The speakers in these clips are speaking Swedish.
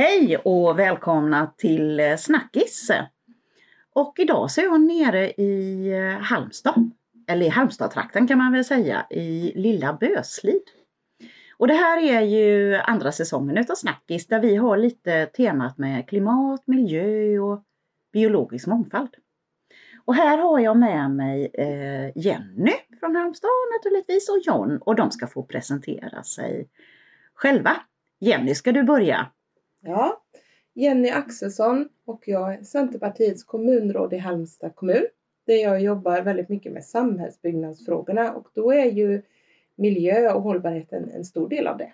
Hej och välkomna till eh, Snackis! Och idag så är jag nere i eh, Halmstad, eller i Halmstadtrakten kan man väl säga, i lilla Böslid. Och det här är ju andra säsongen utav Snackis där vi har lite temat med klimat, miljö och biologisk mångfald. Och här har jag med mig eh, Jenny från Halmstad naturligtvis och John och de ska få presentera sig själva. Jenny, ska du börja? Ja, Jenny Axelsson och jag är Centerpartiets kommunråd i Halmstad kommun där jag jobbar väldigt mycket med samhällsbyggnadsfrågorna och då är ju miljö och hållbarhet en, en stor del av det.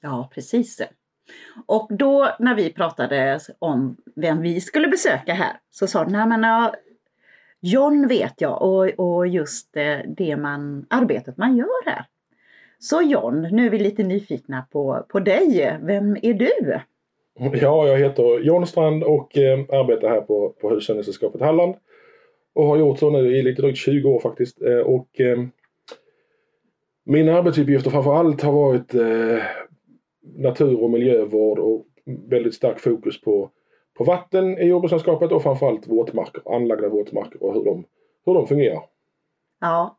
Ja, precis. Och då när vi pratade om vem vi skulle besöka här så sa du, nej men ja, John vet jag och, och just eh, det man, arbetet man gör här. Så John, nu är vi lite nyfikna på, på dig. Vem är du? Ja, jag heter John Strand och eh, arbetar här på, på Hushållningssällskapet Halland. Och har gjort så nu i lite drygt 20 år faktiskt. Eh, och eh, mina arbetsuppgifter framför allt har varit eh, natur och miljövård och väldigt stark fokus på, på vatten i jordbrukslandskapet och framförallt våtmarker, anlagda våtmarker och hur de, hur de fungerar. Ja.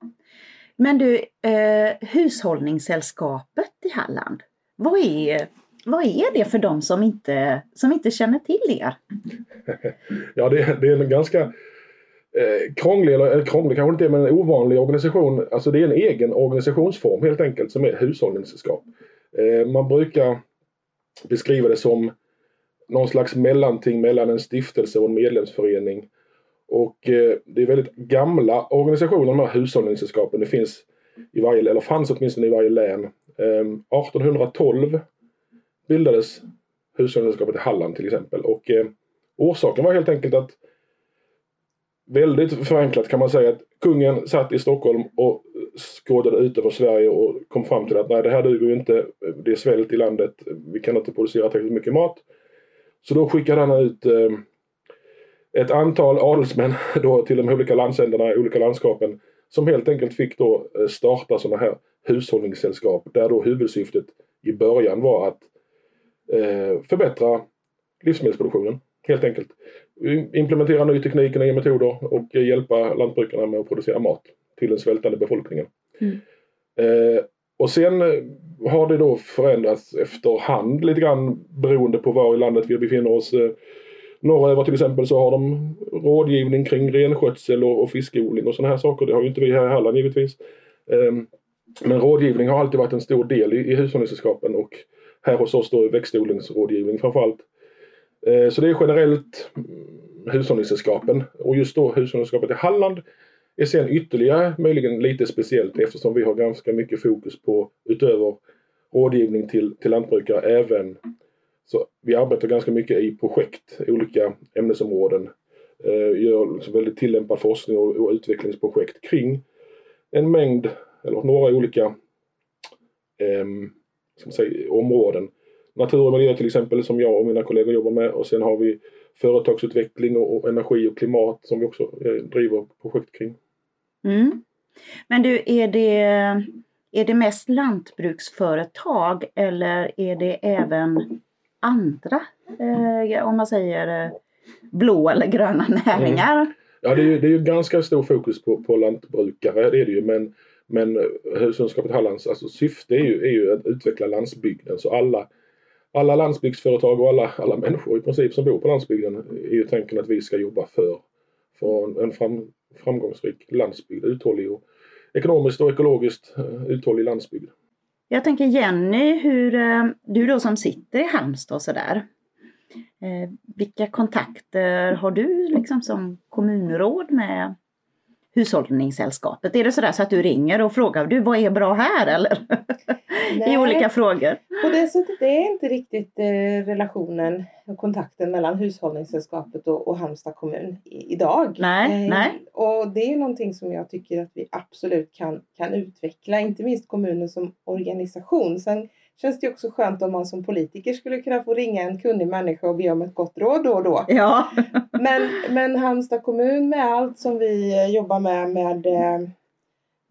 Men du, eh, Hushållningssällskapet i Halland, vad är, vad är det för de som inte, som inte känner till er? ja, det, det är en ganska eh, krånglig, eller eh, krånglig kanske inte är, men en ovanlig organisation. Alltså det är en egen organisationsform helt enkelt som är hushållningssällskap. Eh, man brukar beskriva det som någon slags mellanting mellan en stiftelse och en medlemsförening. Och eh, det är väldigt gamla organisationer, de här hushållningssällskapen. Det finns i varje, eller fanns åtminstone i varje län. Eh, 1812 bildades hushållningssällskapet i Halland till exempel. Och eh, orsaken var helt enkelt att väldigt förenklat kan man säga att kungen satt i Stockholm och skådade ut över Sverige och kom fram till att nej det här duger ju inte. Det är svält i landet. Vi kan inte producera tillräckligt mycket mat. Så då skickade han ut eh, ett antal adelsmän då till de olika landsändarna, olika landskapen som helt enkelt fick då eh, starta sådana här hushållningssällskap där då huvudsyftet i början var att förbättra livsmedelsproduktionen helt enkelt. Implementera ny teknik och nya metoder och hjälpa lantbrukarna med att producera mat till den svältande befolkningen. Mm. Eh, och sen eh, har det då förändrats efterhand lite grann beroende på var i landet vi befinner oss. Eh, norröver till exempel så har de rådgivning kring renskötsel och, och fiskodling och sådana här saker. Det har ju inte vi här i Halland givetvis. Eh, men rådgivning har alltid varit en stor del i, i hushållningssällskapen och här hos oss då växtodlingsrådgivning framförallt. Eh, så det är generellt mm, hushållningssällskapen och just då hushållningssällskapet i Halland är sen ytterligare möjligen lite speciellt eftersom vi har ganska mycket fokus på utöver rådgivning till, till lantbrukare även så vi arbetar ganska mycket i projekt, olika ämnesområden. Eh, gör liksom väldigt tillämpad forskning och, och utvecklingsprojekt kring en mängd, eller några olika eh, man säga, områden. Natur och miljö till exempel som jag och mina kollegor jobbar med och sen har vi företagsutveckling och, energi och klimat som vi också eh, driver projekt kring. Mm. Men du, är det, är det mest lantbruksföretag eller är det även andra, eh, om man säger eh, blå eller gröna näringar? Mm. Ja, det är, ju, det är ju ganska stor fokus på, på lantbrukare, det är det ju. Men, men eh, hushållskapet Hallands alltså, syfte är ju, är ju att utveckla landsbygden. Så alla, alla landsbygdsföretag och alla, alla människor i princip som bor på landsbygden är ju tanken att vi ska jobba för, för en fram, framgångsrik landsbygd, uthållig och ekonomiskt och ekologiskt eh, uthållig landsbygd. Jag tänker Jenny, hur, eh, du då som sitter i Halmstad och sådär. Vilka kontakter har du liksom som kommunråd med Hushållningssällskapet? Är det sådär så att du ringer och frågar du vad är bra här eller? I olika frågor. På det sättet är inte riktigt eh, relationen och kontakten mellan Hushållningssällskapet och, och Halmstad kommun i, idag. Nej, eh, nej. Och det är någonting som jag tycker att vi absolut kan, kan utveckla, inte minst kommunen som organisation. Sen känns det också skönt om man som politiker skulle kunna få ringa en kunnig människa och be om ett gott råd då och då. Ja. men, men Halmstad kommun med allt som vi jobbar med, med eh,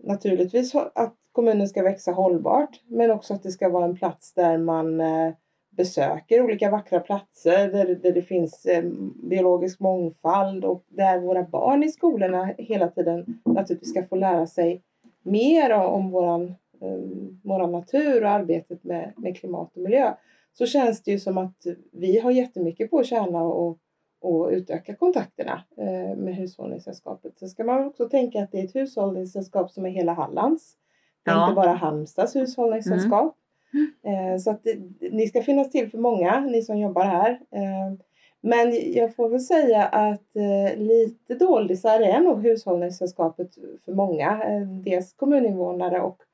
naturligtvis att kommunen ska växa hållbart men också att det ska vara en plats där man eh, besöker olika vackra platser där, där det finns eh, biologisk mångfald och där våra barn i skolorna hela tiden naturligtvis ska få lära sig mer om våran, um, våran natur och arbetet med, med klimat och miljö så känns det ju som att vi har jättemycket på att tjäna och, och utöka kontakterna eh, med Hushållningssällskapet. Så ska man också tänka att det är ett hushållningssällskap som är hela Hallands. Det är Ja. inte bara Halmstads hushållningssällskap. Eh, så att ni ska finnas till för många, ni som jobbar här. Eh, men jag får väl säga att eh, lite doldisar är nog Hushållningssällskapet för många. Eh, dels kommuninvånare och eh,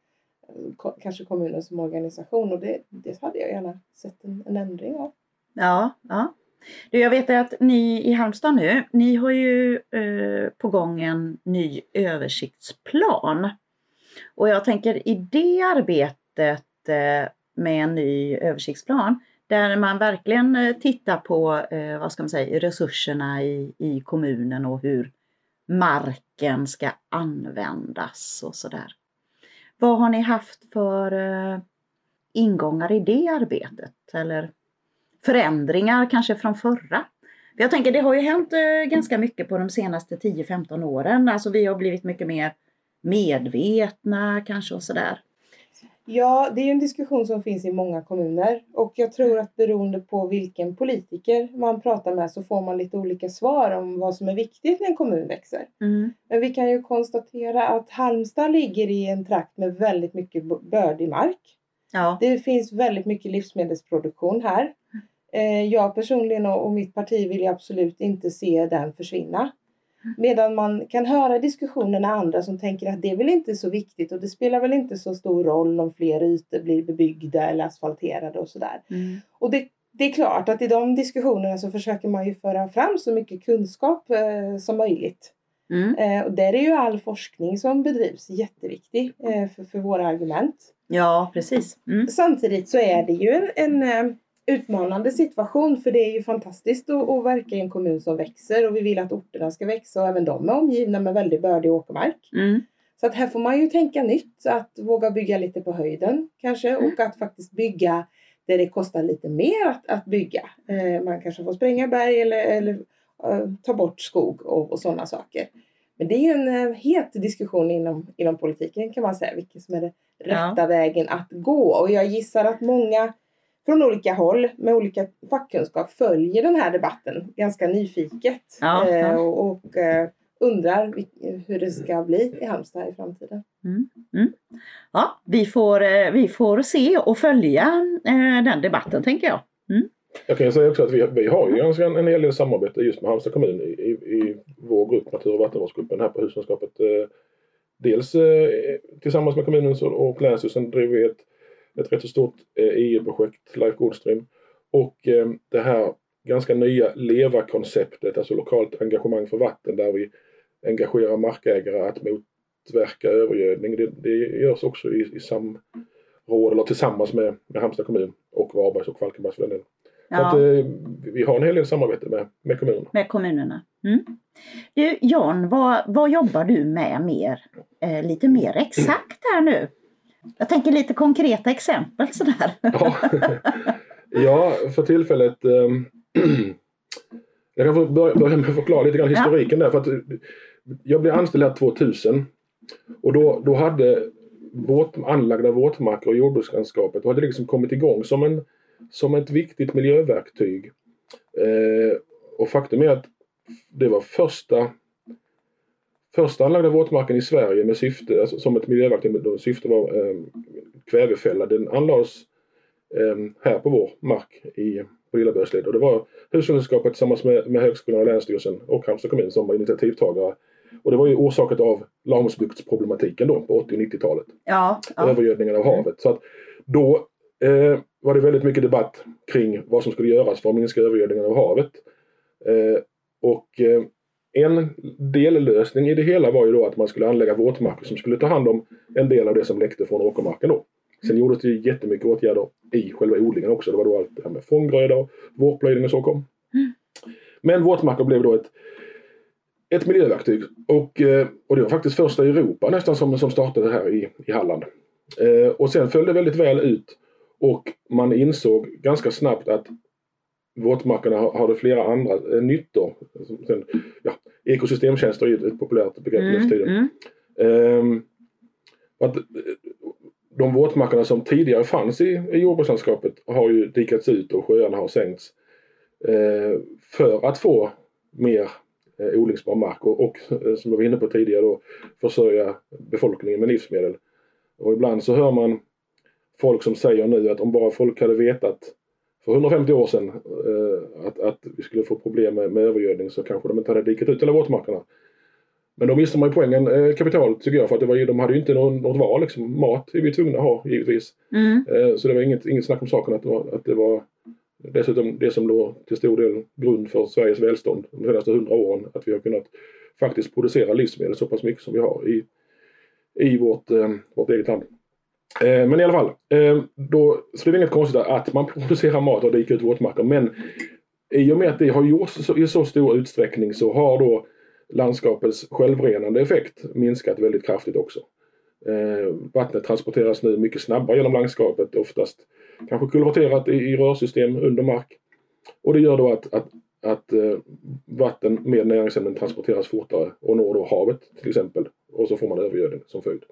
Eh, kanske kommunen som organisation. Och det, det hade jag gärna sett en, en ändring av. Ja, ja. Du, jag vet att ni i Halmstad nu, ni har ju eh, på gång en ny översiktsplan. Och jag tänker i det arbetet eh, med en ny översiktsplan, där man verkligen eh, tittar på, eh, vad ska man säga, resurserna i, i kommunen och hur marken ska användas och sådär. Vad har ni haft för eh, ingångar i det arbetet? Eller förändringar kanske från förra? Jag tänker det har ju hänt eh, ganska mycket på de senaste 10-15 åren. Alltså vi har blivit mycket mer medvetna kanske och sådär. Ja, det är en diskussion som finns i många kommuner och jag tror att beroende på vilken politiker man pratar med så får man lite olika svar om vad som är viktigt när en kommun växer. Mm. Men vi kan ju konstatera att Halmstad ligger i en trakt med väldigt mycket bördig mark. Ja. Det finns väldigt mycket livsmedelsproduktion här. Eh, Jag personligen och och mitt parti vill ju absolut inte se den försvinna. Medan man kan höra diskussionerna andra som tänker att det är väl inte så viktigt och det spelar väl inte så stor roll om fler ytor blir bebyggda eller asfalterade och sådär. Mm. Och det, det är klart att i de diskussionerna så försöker man ju föra fram så mycket kunskap eh, som möjligt. Mm. Eh, och där är ju all forskning som bedrivs jätteviktig eh, för, för våra argument. Ja, precis. Mm. Samtidigt så är det ju en, en eh, utmanande situation för det är ju fantastiskt att, att verka i en kommun som växer och vi vill att orterna ska växa och även de är omgivna med väldigt bördig åkermark. Mm. Så att här får man ju tänka nytt, att våga bygga lite på höjden kanske Mm. och att faktiskt bygga där det kostar lite mer att, att bygga. Eh, man kanske får spränga berg eller, eller eh, ta bort skog och, och sådana saker. Men det är ju en eh, het diskussion inom, inom politiken kan man säga, vilken som är den Ja. rätta vägen att gå. Och jag gissar att många från olika håll med olika fackkunskap följer den här debatten ganska nyfiket. Ja, ja. Eh, och och eh, undrar hur det ska bli i Halmstad i framtiden. Ja, vi får, eh, vi får se och följa den debatten tänker jag. Jag kan säga också att vi, vi har ju ganska en, en hel del samarbete just med Halmstad kommun i, i, i vår grupp, Natur och vattenvårdsgruppen här på Hushållningssällskapet. Eh, dels tillsammans med kommunen och länsstyrelsen driver vi ett, ett rätt så stort eh, EU-projekt, Life Goldstream. Och eh, det här ganska nya LEVA-konceptet, alltså lokalt engagemang för vatten där vi engagerar markägare att motverka övergödning. Det, det görs också i, i samråd eller tillsammans med, med Halmstad kommun och Varbergs och Falkenbergs för den delen. Så att, Ja, eh, vi har en hel del samarbete med, med kommunerna. med kommunerna. Mm. Du Jan, vad, vad jobbar du med mer? Eh, lite mer exakt här nu. Jag tänker lite konkreta exempel sådär. Ja, ja för tillfället. ehm, jag kan börja, med att förklara lite grann Ja. historiken där. För att, eh, jag blev anställd här 2000 och då, då hade våt, anlagda våtmarker och jordbrukslandskapet hade liksom kommit igång som, en, som ett viktigt miljöverktyg. Eh, och faktum är att det var första första anlagda våtmarken i Sverige med syfte, alltså som ett miljöverktyg, syfte var eh, kvävefälla. Den anlades eh, här på vår mark i, på Lilla Böslid. Och det var Hushållningssällskapet tillsammans med, med Högskolan och Länsstyrelsen och Halmstad kommun som var initiativtagare. Och det var ju orsakat av Laholmsbuktsproblematiken då på 80 och 90-talet. Ja, ja. Övergödningen av havet. Så att då eh, var det väldigt mycket debatt kring vad som skulle göras för att minska övergödningen av havet. Eh, och eh, en dellösning i det hela var ju då att man skulle anlägga våtmarker som skulle ta hand om en del av det som läckte från åkermarken då. Sen gjordes det ju jättemycket åtgärder i själva odlingen också. Det var då allt det här med fånggröda och vårplöjning och så kom. Men våtmarker blev då ett, ett miljöverktyg. Och, eh, och det var faktiskt första i Europa nästan som, som startade här i, i Halland. Eh, och sen följde det väldigt väl ut. Och man insåg ganska snabbt att våtmarkerna hade flera andra eh, nyttor. Sen, ja, ekosystemtjänster är ju ett populärt begrepp nu för tiden. mm. Ehm, att, eh, de våtmarkerna som tidigare fanns i, i jordbrukslandskapet har ju dikats ut och sjöarna har sänkts eh, för att få mer eh, odlingsbar mark och, och eh, som jag var inne på tidigare då försörja befolkningen med livsmedel. Och ibland så hör man folk som säger nu att om bara folk hade vetat för 150 år sedan eh, att, att vi skulle få problem med, med övergödning så kanske de inte hade dikat ut alla våtmarkerna. Men då missade man ju poängen eh, kapitalet tycker jag för att det var ju, de hade ju inte någon, något val liksom. Mat är vi tvungna att ha givetvis. Mm. Eh, så det var inget, inget snack om saken att det var, att det var dessutom det som låg till stor del grund för Sveriges välstånd de senaste hundra åren. Att vi har kunnat faktiskt producera livsmedel så pass mycket som vi har i, i vårt, eh, vårt eget land. Eh, men i alla fall, eh, då, så det är inget konstigt att man producerar mat och dikar ut våtmarker. Men i och med att det har gjorts i så stor utsträckning så har då landskapets självrenande effekt minskat väldigt kraftigt också. Eh, vattnet transporteras nu mycket snabbare genom landskapet, oftast kanske kulverterat i, i rörsystem under mark. Och det gör då att, att, att eh, vatten med näringsämnen transporteras fortare och når då havet till exempel. Och så får man övergödning som följd.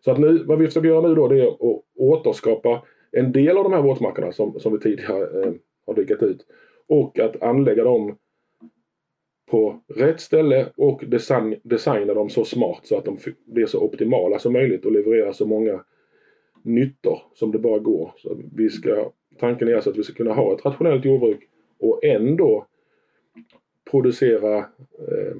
Så att nu, vad vi försöker göra nu då det är att återskapa en del av de här våtmarkerna som, som vi tidigare eh, har dikat ut. Och att anlägga dem på rätt ställe och design, designa dem så smart så att de blir så optimala som möjligt och levererar så många nyttor som det bara går. Så vi ska, tanken är alltså att vi ska kunna ha ett rationellt jordbruk och ändå producera eh,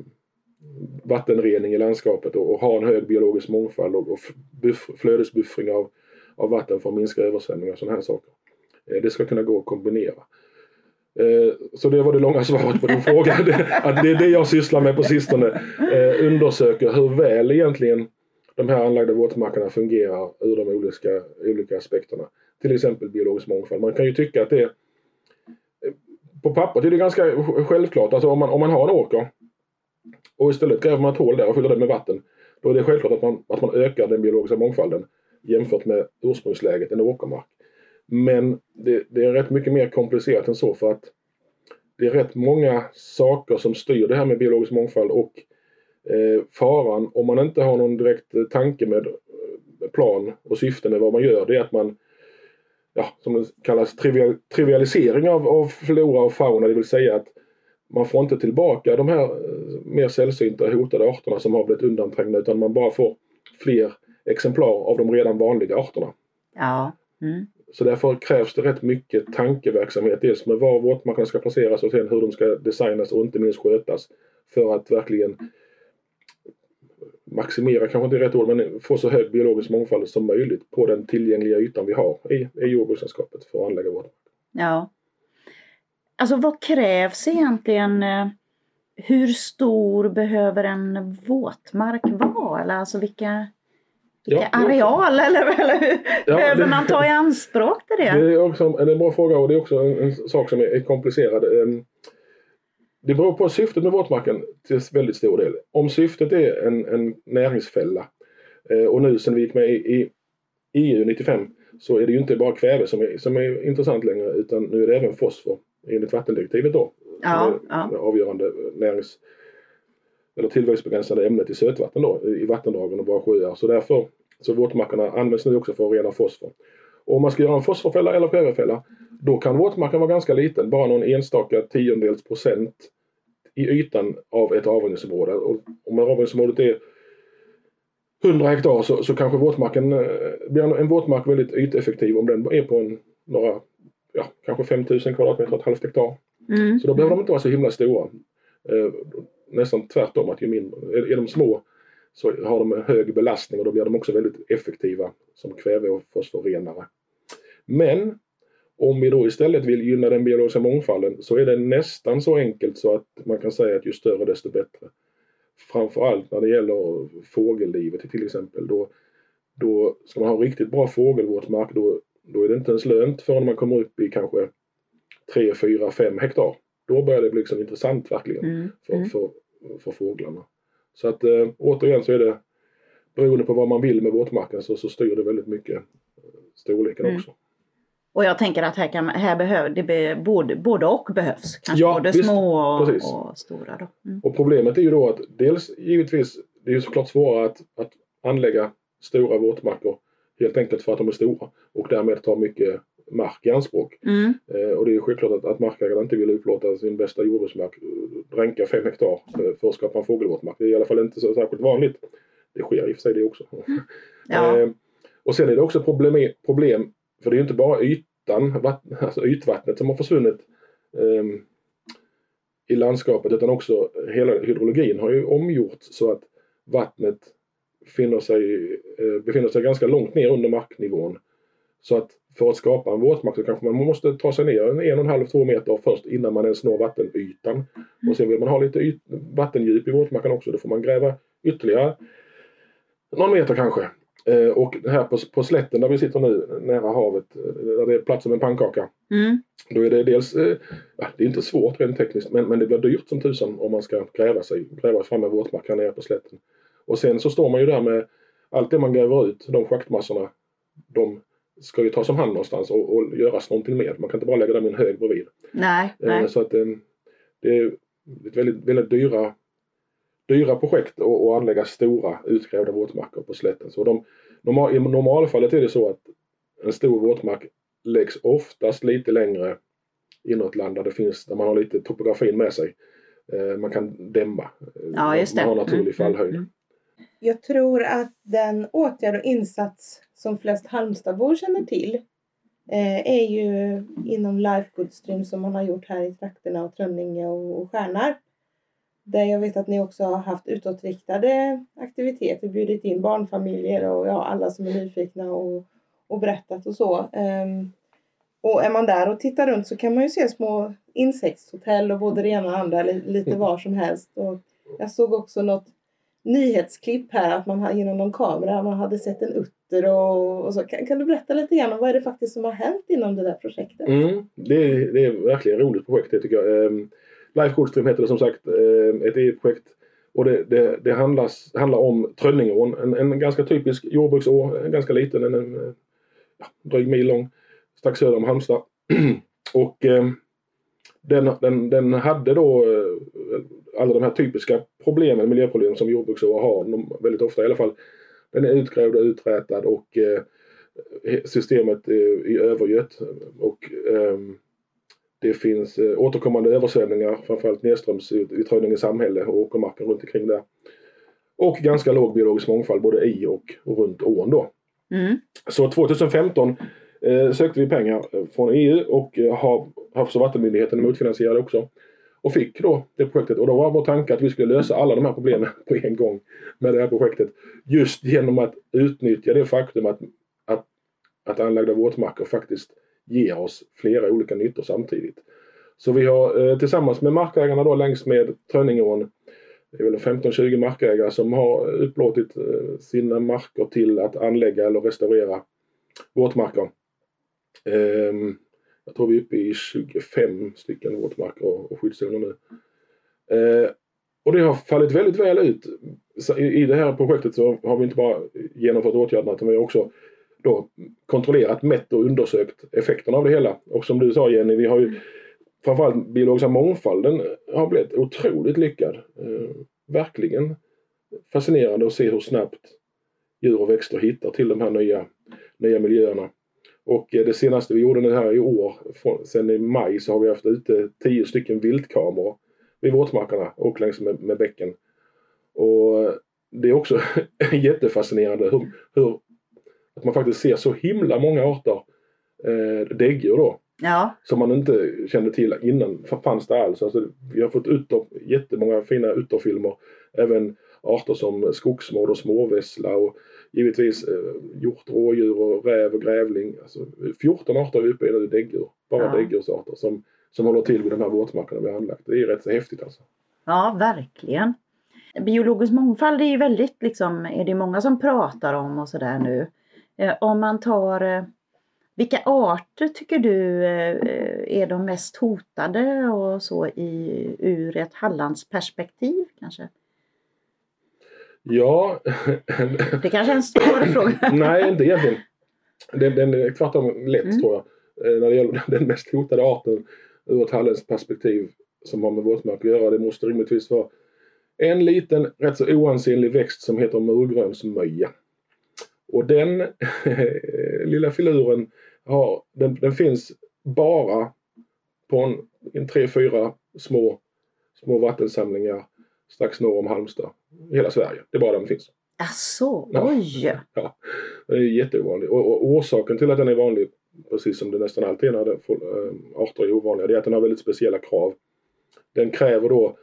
vattenrening i landskapet och, och, ha en hög biologisk mångfald och, och buff, flödesbuffring av, av vatten för att minska översvämningar och sådana här saker. Eh, det ska kunna gå att kombinera. Eh, så det var det långa svaret på din fråga. att det är det jag sysslar med på sistone. Eh, undersöker hur väl egentligen de här anlagda våtmarkerna fungerar ur de olika, olika aspekterna. Till exempel biologisk mångfald. Man kan ju tycka att det är på pappret är det ganska självklart. Alltså om man, om man har en åker och istället gräver man ett hål där och fyller det med vatten. Då är det självklart att man, att man ökar den biologiska mångfalden jämfört med ursprungsläget, en åkermark. Men det, det, är rätt mycket mer komplicerat än så för att det är rätt många saker som styr det här med biologisk mångfald och eh, faran om man inte har någon direkt tanke med eh, plan och syfte med vad man gör det är att man ja, som det kallas trivial, trivialisering av, av flora och fauna, det vill säga att man får inte tillbaka de här eh, mer sällsynta hotade arterna som har blivit undanträngda utan man bara får fler exemplar av de redan vanliga arterna. Ja. Mm. Så därför krävs det rätt mycket tankeverksamhet. Dels med var våtmarkerna ska placeras och sen hur de ska designas och inte minst skötas. För att verkligen maximera, kanske inte är rätt ord, men få så hög biologisk mångfald som möjligt på den tillgängliga ytan vi har i, i jordbrukslandskapet för att anlägga våtmarker. Ja. Alltså vad krävs egentligen? Eh, hur stor behöver en våtmark vara? Eller alltså vilka vilka ja, areal eller, eller ja, behöver det, man ta i anspråk till det? Det är också en, bra fråga och det är också en, en sak som är, är komplicerad. Ehm, det beror på syftet med våtmarken till väldigt stor del. Om syftet är en, en näringsfälla eh, och nu sen vi gick med i, i EU 95 så är det ju inte bara kväve som är, som är intressant längre utan nu är det även fosfor enligt vattendirektivet då. Ja, ja. avgörande närings eller tillväxtbegränsande ämnet i sötvatten då, i vattendragen och våra sjöar. Så därför så våtmarkerna används nu också för att rena fosfor. Och om man ska göra en fosforfälla eller kvävefälla då kan våtmarken vara ganska liten, bara någon enstaka tiondels procent i ytan av ett avrinningsområde. Och om avrinningsområdet är 100 hektar så, så kanske våtmarken eh, blir en, en våtmark väldigt yteffektiv om den är på en, några, ja, kanske 5000 kvadratmeter, ett halvt hektar. Mm. Så då behöver de inte vara så himla stora. Eh, nästan tvärtom, att ju mindre, är, är de små så har de en hög belastning och då blir de också väldigt effektiva som kväve och fosforrenare. Men om vi då istället vill gynna den biologiska mångfalden så är det nästan så enkelt så att man kan säga att ju större desto bättre. Framförallt när det gäller fågellivet till exempel. Då, då ska man ha riktigt bra fågelvåtmark då, då är det inte ens lönt förrän man kommer upp i kanske 3, 4, 5 hektar. Då börjar det bli liksom intressant verkligen mm. för, mm. för, för fåglarna. Så att äh, återigen så är det beroende på vad man vill med våtmarken så, så styr det väldigt mycket storleken mm. också. Och jag tänker att här, kan, här behöver det be, både, både och behövs. Kanske Ja, både visst. små och, och stora. Då. Mm. Och problemet är ju då att dels givetvis, det är ju såklart svårare att, att anlägga stora våtmarker helt enkelt för att de är stora och därmed tar mycket mark i anspråk. Mm. Eh, och det är självklart att, att markägaren inte vill upplåta sin bästa jordbruksmark, eh, dränka fem hektar eh, för att skapa en fågelvåtmark. Det är i alla fall inte så särskilt vanligt. Det sker i och för sig det också. Ja. Eh, och sen är det också problem, problem för det är inte bara ytan, vatt, alltså ytvattnet som har försvunnit ehm, i landskapet utan också hela hydrologin har ju omgjorts så att vattnet befinner sig, eh, befinner sig ganska långt ner under marknivån. Så att för att skapa en våtmark så kanske man måste ta sig ner en, en och en halv, två meter först innan man ens når vattenytan. Och sen vill man ha lite yt, vattendjup i våtmarken också. Då får man gräva ytterligare någon meter kanske. Eh, och här på, på slätten där vi sitter nu nära havet, eh, där det är plats som en pannkaka. Mm. Då är det dels, eh, det är inte svårt rent tekniskt, men, men det blir dyrt som tusan om man ska gräva sig, gräva fram en våtmark här nere på slätten. Och sen så står man ju där med allt det man gräver ut, de schaktmassorna, de ska ju tas om hand någonstans och, och göras någonting med. Man kan inte bara lägga dem i en hög bredvid. Nej, Eh, nej. Så att eh, det är ett väldigt, väldigt dyra, dyra projekt att anlägga stora utgrävda våtmarker på slätten. Så de, normal, I normalfallet är det så att en stor våtmark läggs oftast lite längre inåt land där, det finns, där man har lite topografin med sig. Eh, Man kan dämma. Ja, just. Man har naturlig Mm, fallhöjd. mm, Jag tror att den åtgärd och insats som flest Halmstadbor känner till eh, är ju inom Life Good Stream som man har gjort här i trakterna och Trönninge och, och Stjärnar. Där jag vet att ni också har haft utåtriktade aktiviteter, bjudit in barnfamiljer och ja, alla som är nyfikna och, och berättat och så. Ehm, och är man där och tittar runt så kan man ju se små insektshotell och både det ena och andra li- lite var som helst. Och jag såg också något nyhetsklipp här att man genom någon kamera man hade sett en utter och, och så. Kan, kan du berätta lite grann om vad är det faktiskt som har hänt inom det där projektet? Mm, det, är, det är verkligen ett roligt projekt det tycker jag. Um, Life Goldstream heter det som sagt, ehm, ett EU-projekt. Och det, det, det handlas, handlar om Trönningeån, en, en ganska typisk jordbrukså, en ganska liten, en, en ja, dryg mil lång, strax söder om Halmstad. och ehm, den, den, den hade då eh, alla de här typiska problemen, miljöproblem som jordbruksåar har, de, väldigt ofta i alla fall. Den är utgrävd och uträtad och eh, systemet är, är övergött och ehm, det finns eh, återkommande översvämningar, framförallt nedströms i, i Trönninge samhälle och åkermarken runt omkring där. Och ganska låg biologisk mångfald både i och, och runt ån då. Mm. Så 2015 eh, sökte vi pengar eh, från EU och eh, Hav, Havs och vattenmyndigheten motfinansierade också. Och fick då det projektet och då var vår tanke att vi skulle lösa alla de här problemen på en gång med det här projektet. Just genom att utnyttja det faktum att, att, att anlagda våtmarker faktiskt ger oss flera olika nyttor samtidigt. Så vi har eh, tillsammans med markägarna då längs med Trönningeån det är väl 15-20 markägare som har upplåtit eh, sina marker till att anlägga eller restaurera våtmarker. Ehm, jag tror vi är uppe i 25 stycken våtmarker och, och skyddszoner nu. Eh, och det har fallit väldigt väl ut. Så i, I det här projektet så har vi inte bara genomfört åtgärderna utan vi har också då kontrollerat, mätt och undersökt effekterna av det hela. Och som du sa Jenny, vi har ju framförallt biologiska mångfalden har blivit otroligt lyckad. Eh, verkligen fascinerande att se hur snabbt djur och växter hittar till de här nya, nya miljöerna. Och eh, det senaste vi gjorde nu här i år, sen i maj, så har vi haft ute tio stycken viltkameror vid våtmarkerna och längs med, med bäcken. Och det är också jättefascinerande hur, hur att man faktiskt ser så himla många arter eh, däggdjur då Ja, som man inte kände till innan fanns det alls. Alltså, vi har fått utter, jättemånga fina utterfilmer. Även arter som skogsmård och småvessla och givetvis eh, hjort, rådjur och räv och grävling. Alltså, 14 arter är uppe i nu däggdjur. Bara Ja. däggdjursarter som, som håller till vid de här våtmarkerna vi har anlagt. Det är rätt så häftigt alltså. ja verkligen. Biologisk mångfald är ju väldigt liksom, är det många som pratar om och sådär nu. Eh, om man tar eh, vilka arter tycker du eh, är de mest hotade och så i, ur ett Hallandsperspektiv kanske? Ja, Det kanske är en svår fråga. nej inte egentligen. Den, den är tvärtom lätt Mm. tror jag. eh, när det gäller den mest hotade arten ur ett halländskt perspektiv som har med våtmark att göra. Det måste rimligtvis vara en liten rätt så oansenlig växt som heter murgrönsmöja. Och den lilla filuren har, den, den finns bara på en, en tre, fyra små, små vattensamlingar strax norr om Halmstad. I hela Sverige. Det är bara där den finns. Asså, Ja. oj! Ja, den är jätteovanlig. Och, och orsaken till att den är vanlig, precis som det nästan alltid är när det, äh, arter är ovanliga, det är att den har väldigt speciella krav. Den kräver då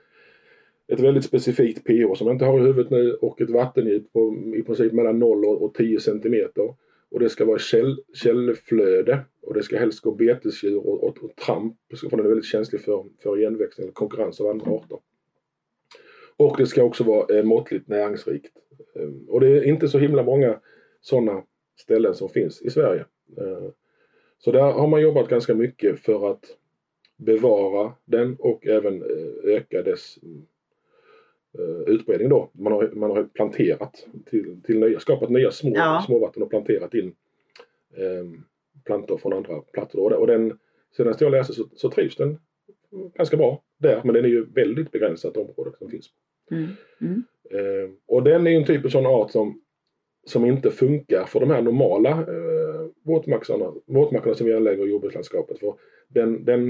ett väldigt specifikt pH som jag inte har i huvudet nu och ett vattendjup på i princip mellan 0 och, och 10 centimeter. Och det ska vara käll, källflöde och det ska helst gå betesdjur och, och, och tramp för den är väldigt känslig för, för igenväxning eller konkurrens av andra arter. Och det ska också vara eh, måttligt näringsrikt. Eh, och det är inte så himla många sådana ställen som finns i Sverige. Eh, så där har man jobbat ganska mycket för att bevara den och även eh, öka dess eh, utbredning då. Man har, man har planterat till, till nya, skapat nya små, Ja. småvatten och planterat in eh, plantor från andra. Och, det- och den, senast jag läste så, så trivs den ganska bra där men den är ju väldigt begränsat område som finns. Mm. Mm. Eh, och den är ju en typ av sån art som, som inte funkar för de här normala eh, våtmarkerna, våtmarkerna som vi anlägger i jordbrukslandskapet. För den, den,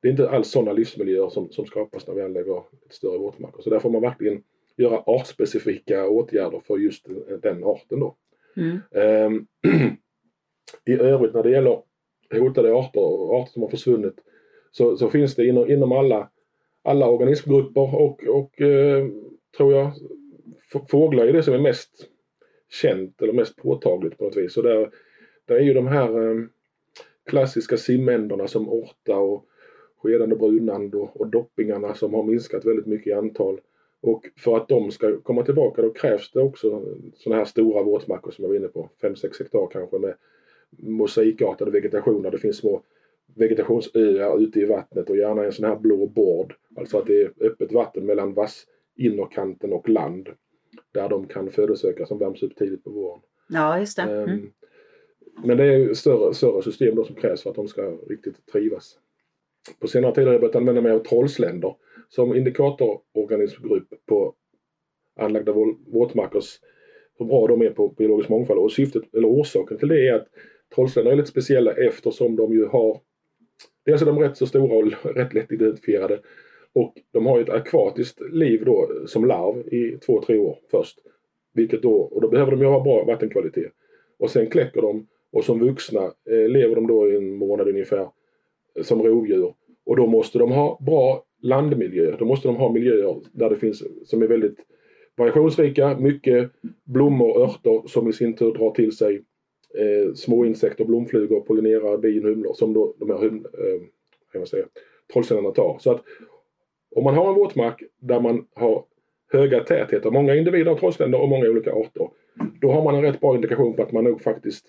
det är inte alls sådana livsmiljöer som, som skapas när vi anlägger ett större våtmarker. Så där får man verkligen göra artspecifika åtgärder för just den, den arten då. Mm. Ehm, I övrigt när det gäller hotade arter och arter som har försvunnit så, så finns det inom, inom alla, alla organismgrupper och, och eh, tror jag fåglar är det som är mest känt eller mest påtagligt på något vis. Så där, där är ju de här eh, klassiska simänderna som orta och skedande brunand och, och doppingarna som har minskat väldigt mycket i antal. Och för att de ska komma tillbaka då krävs det också sådana här stora våtmarker som jag var inne på. 5-6 hektar kanske med mosaikartade vegetation där det finns små vegetationsöar ute i vattnet och gärna en sån här blå bord. Alltså att det är öppet vatten mellan vass innerkanten och land. Där de kan födosöka som värms upp tidigt på våren. Ja, just det. Mm. Ehm, Men det är större, större system då som krävs för att de ska riktigt trivas. På senare tid har jag börjat använda mig av trollsländer som indikatororganismgrupp på anlagda vå- våtmarkers hur bra de är på biologisk mångfald. Och syftet, eller orsaken till det är att trollsländer är lite speciella eftersom de ju har Dels är de rätt så stora och rätt lätt identifierade och de har ju ett akvatiskt liv då som larv i två, tre år först. Vilket då, och då behöver de ju ha bra vattenkvalitet. Och sen kläcker de och som vuxna eh, lever de då i en månad ungefär eh, som rovdjur. Och då måste de ha bra landmiljö. Då måste de ha miljöer där det finns, som är väldigt variationsrika, mycket blommor, och örter som i sin tur drar till sig eh, små insekter, blomflugor, pollinerare, bin, humlor som då de här hum, eh, trollsändarna tar. Så att om man har en våtmark där man har höga tätheter, många individer av trollsländor och många olika arter, då har man en rätt bra indikation på att man nog faktiskt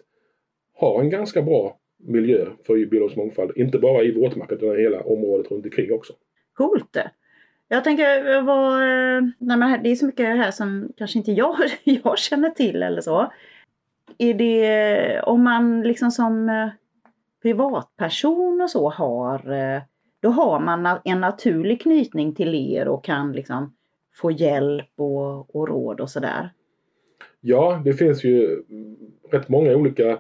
har en ganska bra miljö för biologisk mångfald. Inte bara i våtmarken utan i hela området runt omkring också. Coolt! Jag tänker, eh, vad, eh, nej men det är så mycket här som kanske inte jag, jag känner till eller så. Är det, om man liksom som eh, privatperson och så har, eh, då har man en naturlig knytning till er och kan liksom få hjälp och, och råd och sådär. Ja, det finns ju mm, rätt många olika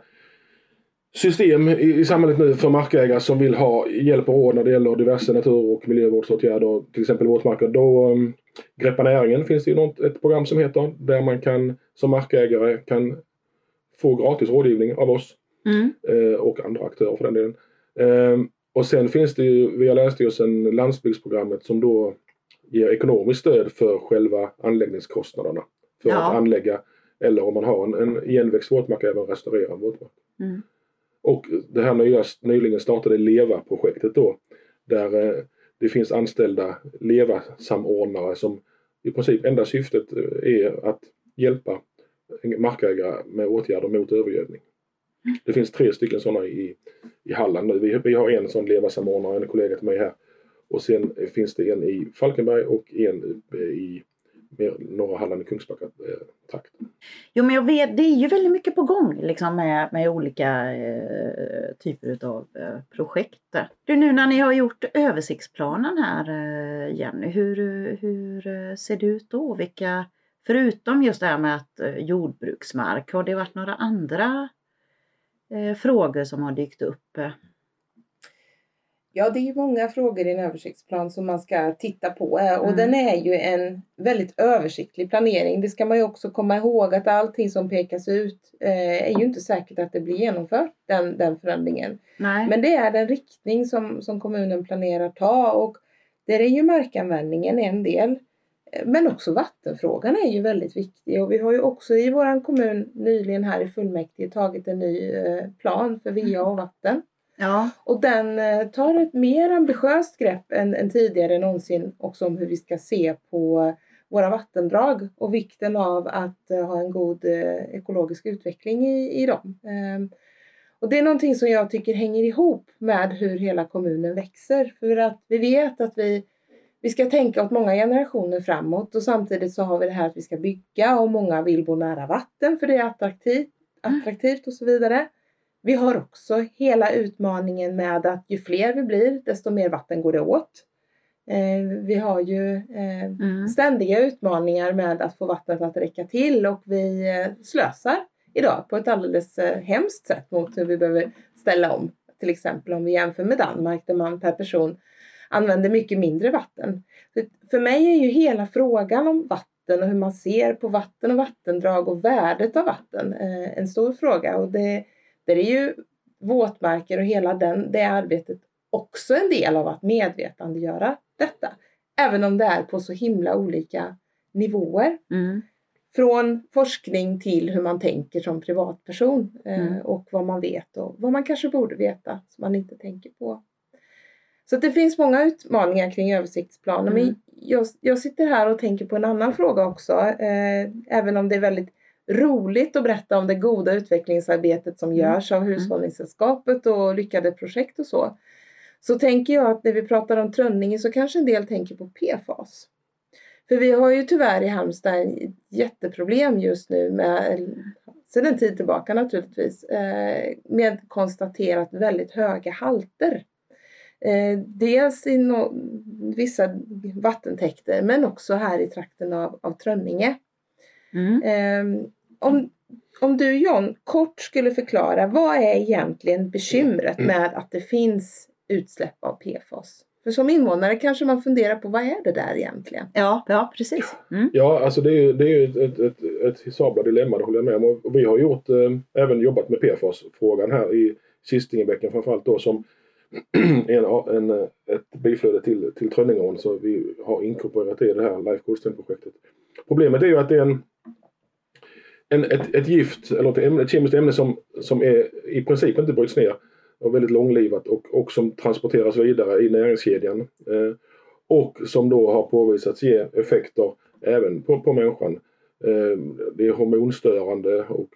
system i, i samhället nu för markägare som vill ha hjälp och råd när det gäller diverse natur och miljövårdsåtgärder, till exempel våtmarker. Då um, Greppa näringen finns det ju något, ett program som heter där man kan som markägare kan få gratis rådgivning av oss Mm. eh, och andra aktörer för den delen. Ehm, och sen finns det ju via Länsstyrelsen landsbygdsprogrammet som då ger ekonomiskt stöd för själva anläggningskostnaderna. För Ja. att anlägga eller om man har en, en igenväxt våtmark även restaurera en våtmark. Mm. Och det här nya, nyligen startade LEVA-projektet då där eh, det finns anställda LEVA-samordnare som i princip enda syftet eh, är att hjälpa markägare med åtgärder mot övergödning. Det finns tre stycken sådana i, i Halland nu. Vi, vi har en sån LEVA-samordnare, en kollega till mig här. Och sen finns det en i Falkenberg och en i mer norra Halland i Kungsbacka-trakten. Eh, jo men jag vet, det är ju väldigt mycket på gång liksom med, med olika eh, typer av eh, projekt. Du nu när ni har gjort översiktsplanen här eh, Jenny, hur, hur eh, ser det ut då? Vilka, förutom just det här med att eh, jordbruksmark, har det varit några andra eh, frågor som har dykt upp? Ja, det är ju många frågor i en översiktsplan som man ska titta på eh, och Mm. den är ju en väldigt översiktlig planering. Det ska man ju också komma ihåg att allting som pekas ut eh, är ju inte säkert att det blir genomfört, den, den förändringen. Nej. Men det är den riktning som, som kommunen planerar ta och där är ju markanvändningen en del. Men också vattenfrågan är ju väldigt viktig och vi har ju också i våran kommun nyligen här i fullmäktige tagit en ny eh, plan för VA och vatten. Ja. Och den eh, tar ett mer ambitiöst grepp än, än tidigare någonsin också om hur vi ska se på våra vattendrag och vikten av att eh, ha en god ekologisk utveckling i, i dem. Ehm, och det är någonting som jag tycker hänger ihop med hur hela kommunen växer. För att vi vet att vi, vi ska tänka åt många generationer framåt och samtidigt så har vi det här att vi ska bygga och många vill bo nära vatten för det är attraktivt, attraktivt och så vidare. Vi har också hela utmaningen med att ju fler vi blir desto mer vatten går det åt. Eh, vi har ju eh, Mm. ständiga utmaningar med att få vattnet att räcka till och vi eh, slösar idag på ett alldeles eh, hemskt sätt mot hur vi behöver ställa om. Till exempel om vi jämför med Danmark där man per person använder mycket mindre vatten. För, mig är ju hela frågan om vatten och hur man ser på vatten och vattendrag och värdet av vatten eh, en stor fråga. Och det, det är ju våtmarker och hela den, det arbetet också en del av att medvetandegöra detta. Även om det är på så himla olika nivåer. Mm. Från forskning till hur man tänker som privatperson eh, Mm. och vad man vet och vad man kanske borde veta som man inte tänker på. Så det finns många utmaningar kring översiktsplanen. Mm. Men jag, jag sitter här och tänker på en annan fråga också. Eh, även om det är väldigt roligt att berätta om det goda utvecklingsarbetet som Mm. görs av Hushållningssällskapet och lyckade projekt och så. Så tänker jag att när vi pratar om Trönninge så kanske en del tänker på PFAS. För vi har ju tyvärr i Halmstad ett jätteproblem just nu med, sedan en tid tillbaka naturligtvis, eh, med konstaterat väldigt höga halter. Eh, dels i no, vissa vattentäkter men också här i trakten av, av Trönninge. Mm. Eh, om, om du John kort skulle förklara vad är egentligen bekymret med att det finns utsläpp av PFAS? För som invånare kanske man funderar på vad är det där egentligen? Ja, ja precis. Mm. Ja, alltså det är ju det är ju ett, ett, ett, ett hisabla dilemma, det håller jag med om. Och vi har gjort, eh, även jobbat med PFAS-frågan här i Kistingebäcken framförallt då som en, en, ett biflöde till, till Trönningeån så vi har inkorporerat det i det här Life Goldstein-projektet. Problemet är ju att det är en, en, ett, ett gift eller ett, ämne, ett kemiskt ämne som, som är, i princip inte bryts ner och väldigt långlivat och, och som transporteras vidare i näringskedjan. Eh, och som då har påvisats ge effekter även på, på människan. Ehm, det är hormonstörande och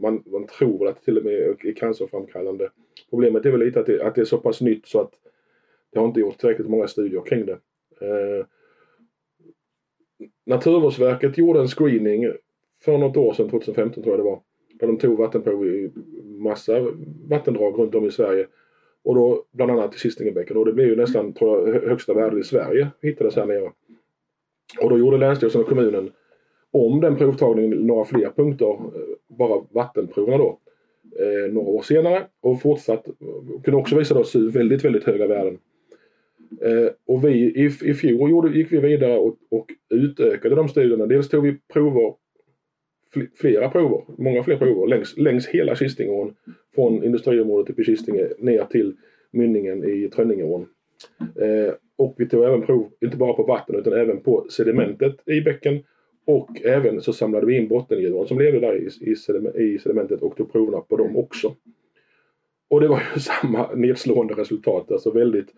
man, man tror att det till och med är cancerframkallande. Problemet är väl lite att det, att det är så pass nytt så att det har inte gjorts tillräckligt många studier kring det. Eh, Naturvårdsverket gjorde en screening för något år sedan, 2015 tror jag det var. Där de tog vattenprov i massa vattendrag runt om i Sverige. Och då bland annat i Sistingebäcken och det blev ju nästan tror jag, högsta värde i Sverige hittades här nere. Och då gjorde Länsstyrelsen och kommunen om den provtagningen några fler punkter, eh, bara vattenproverna då, eh, några år senare och fortsatt, eh, kunde också visa då väldigt, väldigt höga värden. Eh, och vi i, i fjol gjorde, gick vi vidare och, och utökade de studierna. Dels tog vi prover, flera prover, många fler prover längs, längs hela Kistingån. Från industriområdet uppe i Kistinge ner till mynningen i Trönningeån. Eh, och vi tog även prov, inte bara på vatten utan även på sedimentet i bäcken. Och även så samlade vi in bottendjuren som levde där i, i, sediment, i sedimentet och tog proverna på dem också. Och det var ju samma nedslående resultat, alltså väldigt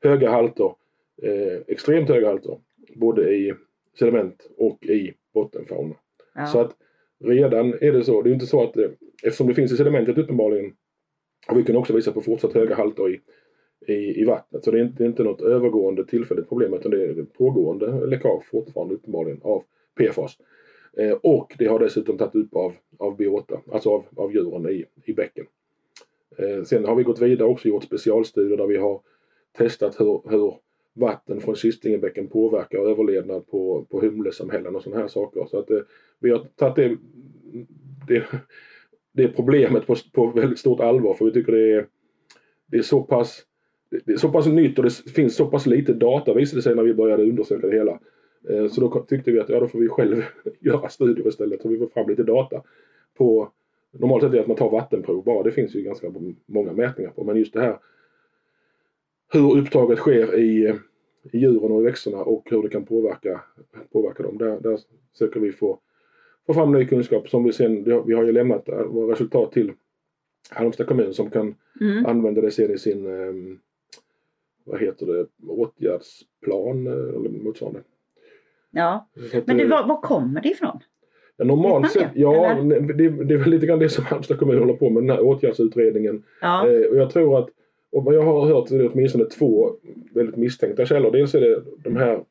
höga halter, eh, extremt höga halter, både i sediment och i bottenfauna. Ja. Så att redan är det så, det är inte så att eh, eftersom det finns i sedimentet uppenbarligen och vi kan också visa på fortsatt höga halter i, i, i vattnet. Så det är, inte, det är inte något övergående tillfälligt problem utan det är pågående läckage fortfarande uppenbarligen av PFAS. Eh, och det har dessutom tagit upp av, av biota, alltså av, av djuren i, i bäcken. Eh, sen har vi gått vidare och gjort specialstudier där vi har testat hur, hur vatten från Kistingebäcken påverkar överlevnad på, på humlesamhällen och sådana här saker. Så att eh, vi har tagit det, det, det problemet på, på väldigt stort allvar för vi tycker det är, det är så pass det är så pass nytt och det finns så pass lite data visade det sig när vi började undersöka det hela. Eh, så då tyckte vi att ja, då får vi själv göra studier istället så vi får fram lite data. På, normalt sett är det att man tar vattenprov bara. Det finns ju ganska många mätningar på. Men just det här hur upptaget sker i, i djuren och i växterna och hur det kan påverka, påverka dem. Där, där söker vi få, få fram ny kunskap som vi sen, vi har ju lämnat våra resultat till Halmstad kommun som kan mm. använda det sen i sin um, vad heter det, åtgärdsplan eller motsvarande. Ja, men det, var, var kommer det ifrån? Ja, normalt sett, ja det, det, är väl lite grann det som Halmstad kommun håller på med, den här åtgärdsutredningen. Ja. Eh, och jag tror att, och vad jag har hört så är det åtminstone två väldigt misstänkta källor. Dels är det de här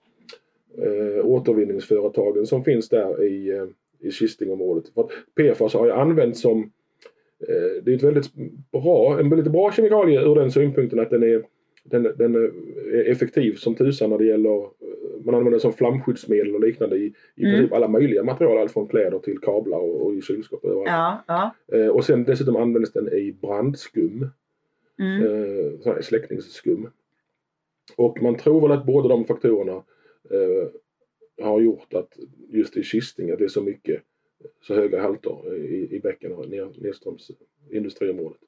eh, återvinningsföretagen som finns där i, eh, i Kistingområdet. För PFAS har ju använts som eh, det är ett väldigt bra, en väldigt bra kemikalie ur den synpunkten att den är den, den är effektiv som tusan när det gäller man använder den som flamskyddsmedel och liknande i, i mm. princip alla möjliga material. Allt från kläder till kablar och, och i kylskåp. Och, ja, ja. Eh, och sen dessutom används den i brandskum. Mm. Eh, släckningsskum. Och man tror väl att båda de faktorerna eh, har gjort att just i Kisting att det är så mycket så höga halter i, i bäcken nedströms industriområdet.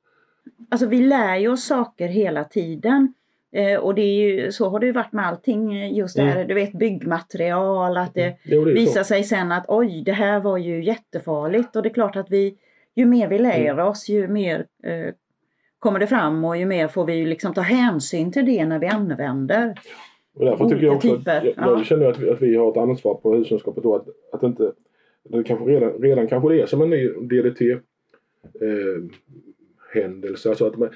Alltså vi lär ju oss saker hela tiden. Eh, och det är ju, så har det ju varit med allting just det här, mm. du vet byggmaterial, att det, mm. det visar så. sig sen att oj det här var ju jättefarligt och det är klart att vi, ju mer vi lär mm. oss ju mer eh, kommer det fram och ju mer får vi liksom ta hänsyn till det när vi använder och därför tycker jag också att, jag, ja. jag känner att vi, att vi har ett ansvar på hushållskapet då att, att inte, det kanske redan, redan kanske det är som en ny DDT eh, händelse, alltså att man,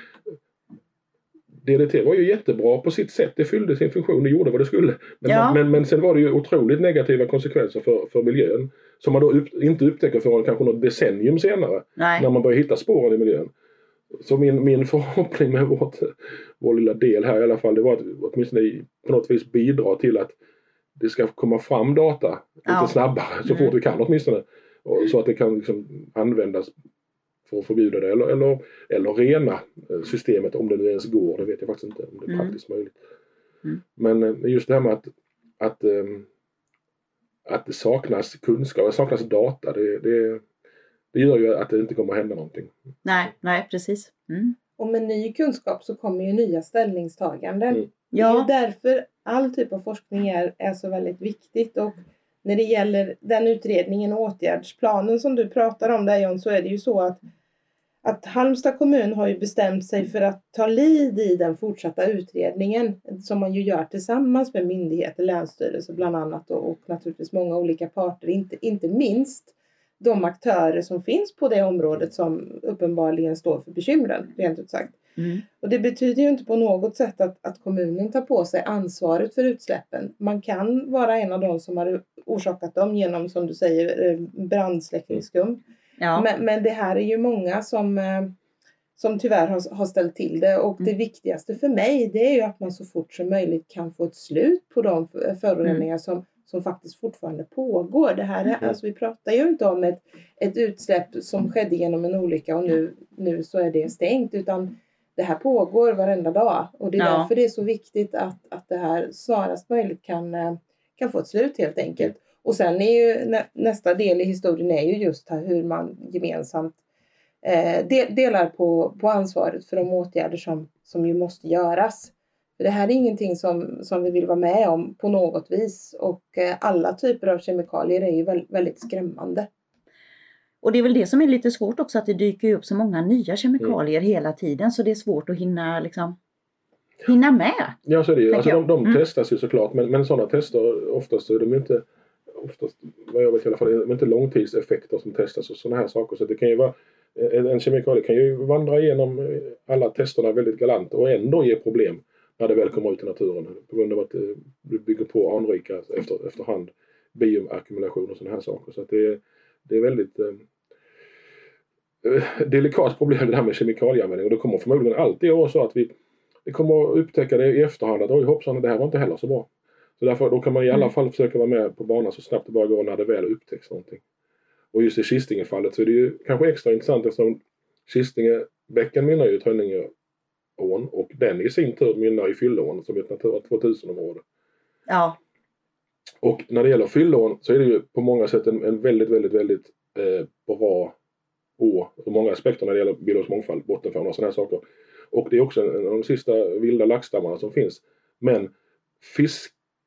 DDT var ju jättebra på sitt sätt. Det fyllde sin funktion, det gjorde vad det skulle. Men, ja. men, men sen var det ju otroligt negativa konsekvenser för, för miljön. Som man då upp, inte upptäcker förrän kanske något decennium senare. Nej. När man börjar hitta spåren i miljön. Så min, min förhoppning med vårt, vår lilla del här i alla fall det var att åtminstone på något vis bidra till att det ska komma fram data lite snabbare så fort mm. vi kan åtminstone. Och, så att det kan liksom användas för att förbjuda det eller, eller, eller rena eh, systemet om det nu ens går. Det vet jag faktiskt inte om det är mm. praktiskt möjligt. Mm. Men eh, just det här med att, att, ehm, att det saknas kunskap, det saknas data. Det, det, det gör ju att det inte kommer att hända någonting. Nej, nej precis. Mm. Och med ny kunskap så kommer ju nya ställningstaganden. Mm. Ja. Det är därför all typ av forskning är, är så väldigt viktigt. Och när det gäller den utredningen och åtgärdsplanen som du pratar om där John, så är det ju så att att Halmstad kommun har ju bestämt sig för att ta lid i den fortsatta utredningen som man ju gör tillsammans med myndigheter, länsstyrelser bland annat och, och naturligtvis många olika parter, inte, inte minst de aktörer som finns på det området som uppenbarligen står för bekymren, rent ut sagt. Mm. Och det betyder ju inte på något sätt att, att kommunen tar på sig ansvaret för utsläppen. Man kan vara en av de som har orsakat dem genom, som du säger, eh, brandsläckningsskum. Ja. Men, men det här är ju många som, eh, som tyvärr har, har ställt till det och mm. det viktigaste för mig det är ju att man så fort som möjligt kan få ett slut på de föroreningar mm. som, som faktiskt fortfarande pågår. Det här, mm. alltså, vi pratar ju inte om ett, ett utsläpp som skedde genom en olycka och nu, nu så är det stängt utan det här pågår varenda dag och det är ja. därför det är så viktigt att, att det här snarast möjligt kan, eh, kan få ett slut helt enkelt. Och sen är ju nä, nästa del i historien är ju just här hur man gemensamt eh, del, delar på, på ansvaret för de åtgärder som, som ju måste göras. För det här är ingenting som, som vi vill vara med om på något vis och eh, alla typer av kemikalier är ju väldigt, väldigt skrämmande. Och det är väl det som är lite svårt också att det dyker upp så många nya kemikalier mm. hela tiden så det är svårt att hinna liksom hinna med. Ja så är det ju. Alltså, de, de mm. testas ju såklart men, men sådana tester oftast så är de ju inte oftast, vad jag vet i alla fall, inte långtidseffekter som testas och sådana här saker. Så det kan ju vara eh, en, kemikalie kan ju vandra igenom eh, alla testerna väldigt galant och ändå ge problem när det väl kommer ut i naturen på grund av att eh, det bygger på anrika efter, efterhand bioackumulation och sådana här saker. Så att det, det är väldigt eh, delikat problem det här med kemikalieanvändning och det kommer förmodligen alltid vara så att vi, vi kommer upptäcka det i efterhand att oj hoppsan det här var inte heller så bra. Så därför då kan man i alla mm. fall försöka vara med på banan så snabbt det bara går när det väl upptäcks någonting. Och just i Kistingefallet så är det ju kanske extra intressant eftersom Kistingebäcken mynnar ju i Trönningeån och den i sin tur mynnar i Fylleån som är ett Natura 2000-område. Ja. Och när det gäller Fylleån så är det ju på många sätt en, en väldigt, väldigt, väldigt eh, bra å ur många aspekter när det gäller biologisk mångfald, bottenfauna och sådana här saker. Och det är också en av de sista vilda laxstammarna som finns. Men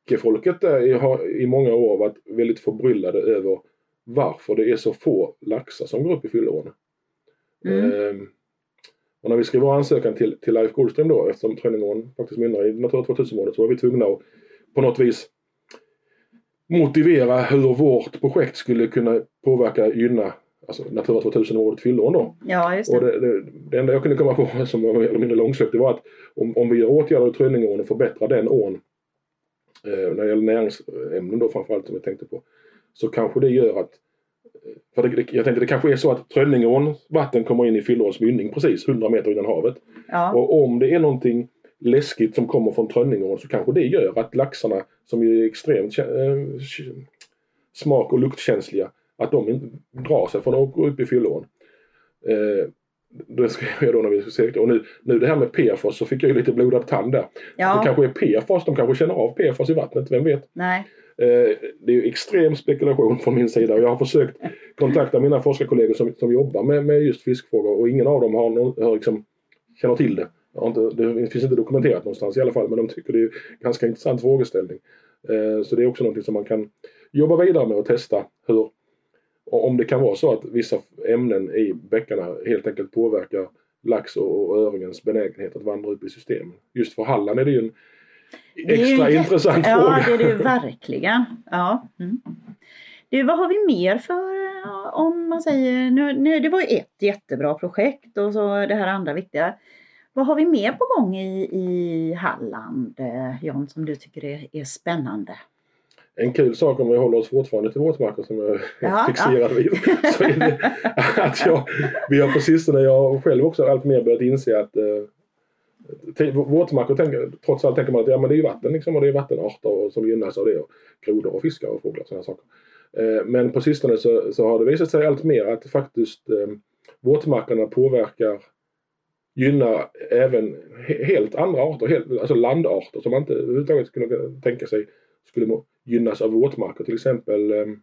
fiskefolket där har i många år varit väldigt förbryllade över varför det är så få laxar som går upp i Fylleån. Mm. Ehm, och när vi skrev vår ansökan till, till Leif Goldström då, eftersom Trönningeån faktiskt mynnar i Natura 2000-området, så var vi tvungna att på något vis motivera hur vårt projekt skulle kunna påverka, gynna alltså Natura 2000-området Fylleån då. Ja, just det. Och det, det, det, enda jag kunde komma på som var mer eller mindre långsökt det var att om, om vi gör åtgärder i Trönningeån och förbättrar den ån eh, när det gäller näringsämnen då framförallt som jag tänkte på så kanske det gör att för det, jag tänkte det kanske är så att Trönningeåns vatten kommer in i Fylleåns mynning precis 100 meter innan havet. Ja. Och om det är någonting läskigt som kommer från Trönningeån så kanske det gör att laxarna som är extremt äh, smak och luktkänsliga att de drar sig från att gå upp i Fylleån. Eh, det skrev jag då när vi sökte. Och nu, nu det här med PFAS så fick jag ju lite blodad tand där. Ja. Det kanske är PFAS, de kanske känner av PFAS i vattnet, vem vet? Nej. Eh, det är ju extrem spekulation från min sida och jag har försökt kontakta mina forskarkollegor som, som jobbar med, med just fiskfrågor och ingen av dem har, någon, har liksom, känner till det. Inte, det finns inte dokumenterat någonstans i alla fall men de tycker det är en ganska intressant frågeställning. Eh, så det är också någonting som man kan jobba vidare med och testa hur om det kan vara så att vissa ämnen i bäckarna helt enkelt påverkar lax och öringens benägenhet att vandra upp i systemen. Just för Halland är det ju en extra ju, intressant ja, fråga. Ja, det är det verkligen. Ja. Mm. Du, vad har vi mer för, om man säger, nu, nu, det var ju ett jättebra projekt och så det här andra viktiga. Vad har vi mer på gång i, i Halland, eh, John, som du tycker är, är spännande? En kul sak om vi håller oss fortfarande till våtmarker som jag är ja, fixerad ja. vid. Så är det att jag, vi har på sistone, jag själv också allt mer börjat inse att eh, våtmarker, tänker, trots allt tänker man att ja, men det är ju vatten liksom, och det är vattenarter som gynnas av det. Och grodor och fiskar och fåglar och sådana saker. Eh, men på sistone så, så har det visat sig allt mer att faktiskt eh, våtmarkerna påverkar gynnar även helt andra arter, helt, alltså landarter som man inte överhuvudtaget kunde tänka sig skulle gynnas av våtmarker. Till exempel ehm,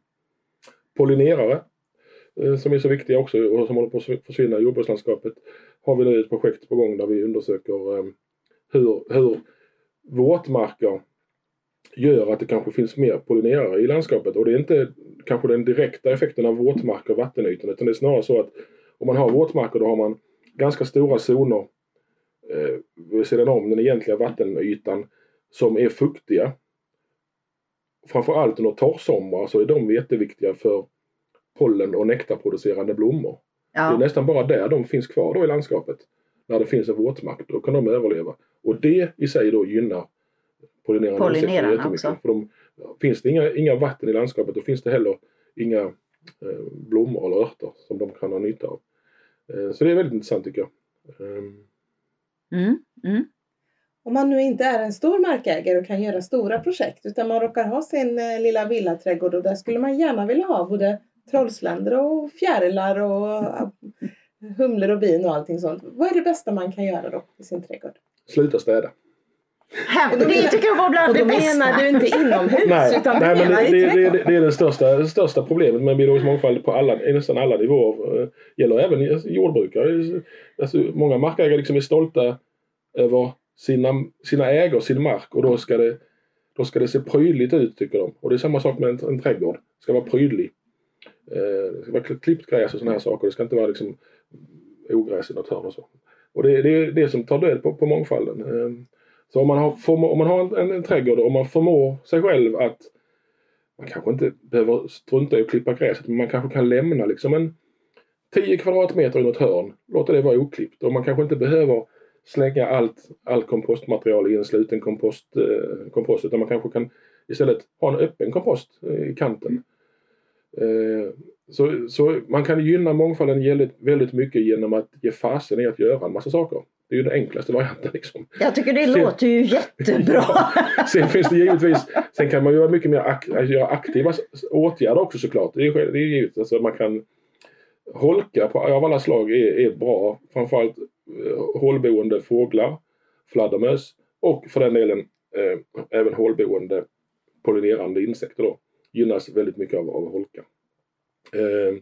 pollinerare eh, som är så viktiga också och som håller på att försvinna i jordbrukslandskapet. Har vi nu ett projekt på gång där vi undersöker ehm, hur, hur våtmarker gör att det kanske finns mer pollinerare i landskapet och det är inte kanske den direkta effekten av våtmarker och vattenytan utan det är snarare så att om man har våtmarker då har man ganska stora zoner eh, vid sidan om den egentliga vattenytan som är fuktiga framförallt under torrsommar så är de jätteviktiga för pollen och nektarproducerande blommor. Ja. Det är nästan bara där de finns kvar då i landskapet. När det finns en våtmark, då kan de överleva. Och det i sig då gynnar pollinerande Pollinerarna också. För de, finns det inga, inga vatten i landskapet då finns det heller inga eh, blommor eller örter som de kan ha nytta av. Eh, så det är väldigt intressant tycker jag. Um. Mm, mm om man nu inte är en stor markägare och kan göra stora projekt utan man råkar ha sin eh, lilla villaträdgård och där skulle man gärna vilja ha både trollsländer och fjärilar och eh, humlor och bin och allting sånt. Vad är det bästa man kan göra då i sin trädgård? Sluta städa. det tycker jag var bland det bästa. Menar du inte inomhus nej, utan nej, men det, det, det, det, är det största, det största problemet med biologisk mångfald på alla, nästan alla nivåer. Eh, gäller även jordbrukare. Alltså, många markägare liksom är stolta över sina, sina ägor, sin mark och då ska, det, då ska det se prydligt ut tycker de. Och det är samma sak med en, en trädgård. Det ska vara prydlig. Eh, det ska vara klippt gräs och sådana här saker. Det ska inte vara liksom ogräs i något hörn och så. Och det, det är det som tar död på, på mångfalden. Eh, så om man har, förmå, om man har en, en, en trädgård och man förmår sig själv att man kanske inte behöver strunta i att klippa gräset men man kanske kan lämna liksom en 10 kvadratmeter i något hörn, låta det vara oklippt. Och man kanske inte behöver slänga allt, allt kompostmaterial i en sluten kompost, eh, kompost utan man kanske kan istället ha en öppen kompost eh, i kanten. Eh, så, så man kan gynna mångfalden väldigt, väldigt mycket genom att ge fasen i att göra en massa saker. Det är ju den enklaste varianten. Liksom. Jag tycker det sen, låter ju jättebra. Ja, sen finns det givetvis, sen kan man göra mycket mer ak, göra aktiva åtgärder också såklart. Det är, det är givet, alltså man kan Holka på, av alla slag är, är bra. Framförallt Eh, hålboende fåglar, fladdermöss och för den delen eh, även hålboende pollinerande insekter då. Gynnas väldigt mycket av, av holka. Eh,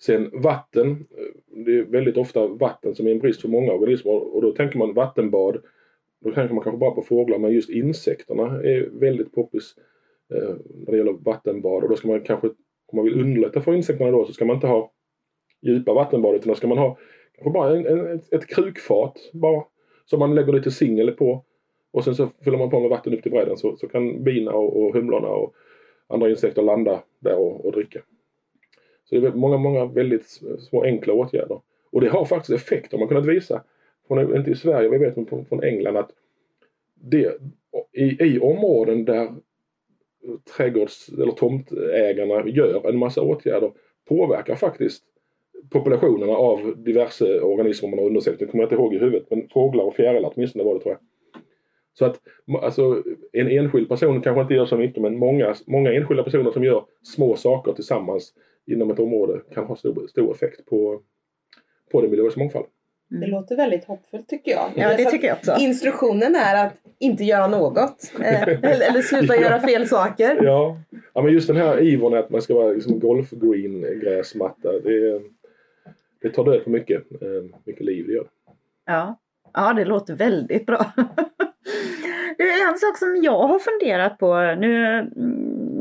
sen vatten. Eh, det är väldigt ofta vatten som är en brist för många organismer och då tänker man vattenbad. Då tänker man kanske bara på fåglar men just insekterna är väldigt poppis eh, när det gäller vattenbad och då ska man kanske om man vill underlätta för insekterna då så ska man inte ha djupa vattenbad utan då ska man ha bara en, en, ett, ett krukfat bara som man lägger lite singel på och sen så fyller man på med vatten upp till bredden så, så kan bina och, och humlorna och andra insekter landa där och, och dricka. Så det är många, många väldigt små enkla åtgärder. Och det har faktiskt effekt. Har man kunnat visa, från, inte i Sverige, vi vet från, från England att det, i, i områden där trädgårds eller tomtägarna gör en massa åtgärder påverkar faktiskt populationerna av diverse organismer man har undersökt. Det kommer jag inte ihåg i huvudet men fåglar och fjärilar åtminstone var det tror jag. Så att alltså, en enskild person kanske inte gör så mycket men många, många enskilda personer som gör små saker tillsammans inom ett område kan ha stor, stor effekt på, på den biologiska mångfalden. Mm. Det låter väldigt hoppfullt tycker jag. Ja, det tycker jag också. Instruktionen är att inte göra något. Eh, eller, eller sluta ja. göra fel saker. Ja. ja, men just den här ivern att man ska vara liksom golfgreen gräsmatta. Det, det tar död på mycket, eh, mycket liv. Det gör Ja. ja, det låter väldigt bra. Det är en sak som jag har funderat på. Mm,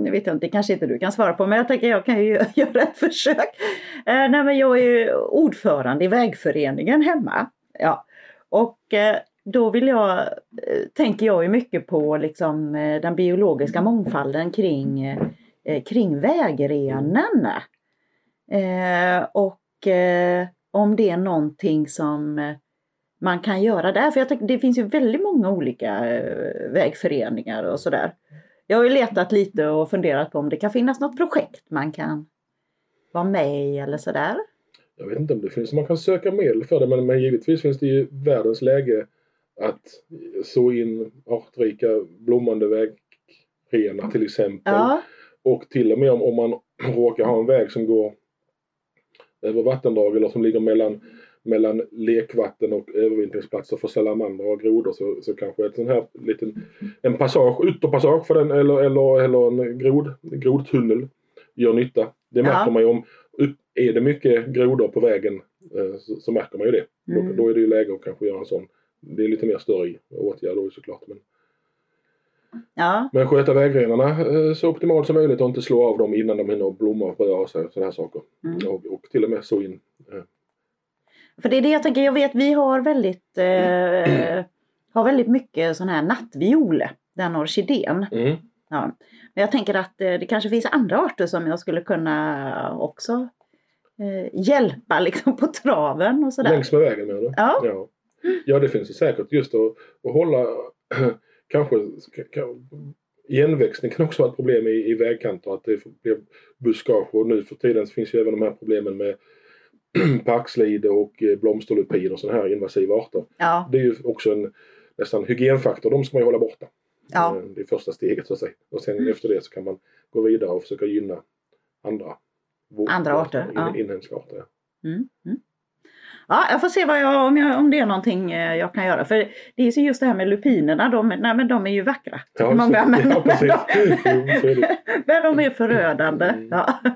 nu, vet jag inte, det kanske inte du kan svara på, men jag tänker jag kan ju göra ett försök. Eh, nej, men jag är ju ordförande i vägföreningen hemma. Ja. Och eh, då vill jag, eh, tänker jag ju mycket på liksom, eh, den biologiska mångfalden kring, eh, kring vägrenen. och eh, om det är någonting som eh, man kan göra där. För jag tänker, det finns ju väldigt många olika eh, vägföreningar och sådär. Jag har ju letat lite och funderat på om det kan finnas något projekt man kan vara med i eller sådär. Jag vet inte om det finns, man kan söka medel för det men, men givetvis finns det ju världens läge att så in artrika blommande vägrenar till exempel. Ja. Och till och med om, om man råkar ha en väg som går över vattendrag eller som ligger mellan, mellan lekvatten och övervintringsplatser för salamandrar och grodor så, så kanske ett sån här liten en passage, ytterpassage för den eller, eller, eller en grod, grodtunnel gör nytta. Det märker ja. man ju om är det mycket grodor på vägen eh, så, så, märker man ju det. Mm. Då, då, är det ju läge att kanske göra en sån. Det är lite mer större åtgärd då såklart. Men, Ja. Men sköta vägrenarna eh, så optimalt som möjligt och inte slå av dem innan de hinner blomma och röra sig och sådana saker. Mm. Och, och, till och med så in. Eh. För det är det jag tänker, jag vet vi har väldigt, eh, har väldigt mycket sån här nattviol, den orkidén. Mm. Ja. Men jag tänker att eh, det kanske finns andra arter som jag skulle kunna också eh, hjälpa liksom på traven och sådär. Längs med vägen menar du? Ja. ja. Ja det finns det säkert just att, att hålla kanske igenväxning kan också vara ett problem i, i vägkanter att det blir buskage och nu för tiden finns ju även de här problemen med parkslide och eh, blomsterlupin och sådana här invasiva arter. Ja. Det är ju också en nästan hygienfaktor, de ska man ju hålla borta. Ja. Eh, det är första steget så att säga. Och sen mm. efter det så kan man gå vidare och försöka gynna andra, andra arter. In, ja. Inhemska arter. Mm. Mm. Ja, jag får se vad jag, om, jag, om det är någonting eh, jag kan göra. För det är just det här med lupinerna, de, nej, men de är ju vackra. Ja, många, men, ja, precis. men de är förödande. Mm. Ja.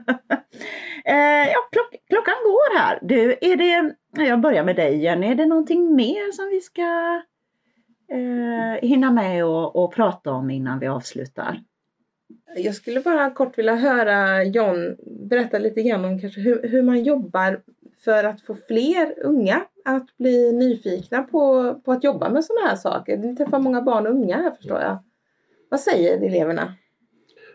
Eh, ja, klock, klockan går här. Du, är det, jag börjar med dig Jenny, är det någonting mer som vi ska eh, hinna med och, och prata om innan vi avslutar? Jag skulle bara kort vilja höra John berätta lite grann om kanske hur, hur man jobbar för att få fler unga att bli nyfikna på, på att jobba med sådana här saker. Ni träffar många barn och unga här förstår jag. Vad säger eleverna?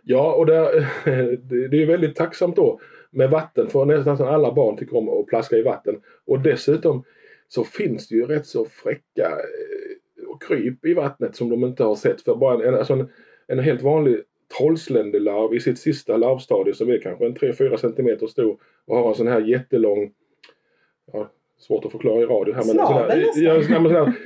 Ja, och det, det är väldigt tacksamt då med vatten. För nästan alla barn tycker om att plaska i vatten. Och dessutom så finns det ju rätt så fräcka eh, kryp i vattnet som de inte har sett för bara en, alltså en, en helt vanlig trollsländelarv i sitt sista larvstadie som är kanske en 3-4 centimeter stor och har en sån här jättelång ja, Svårt att förklara i radio här men sån här, ja,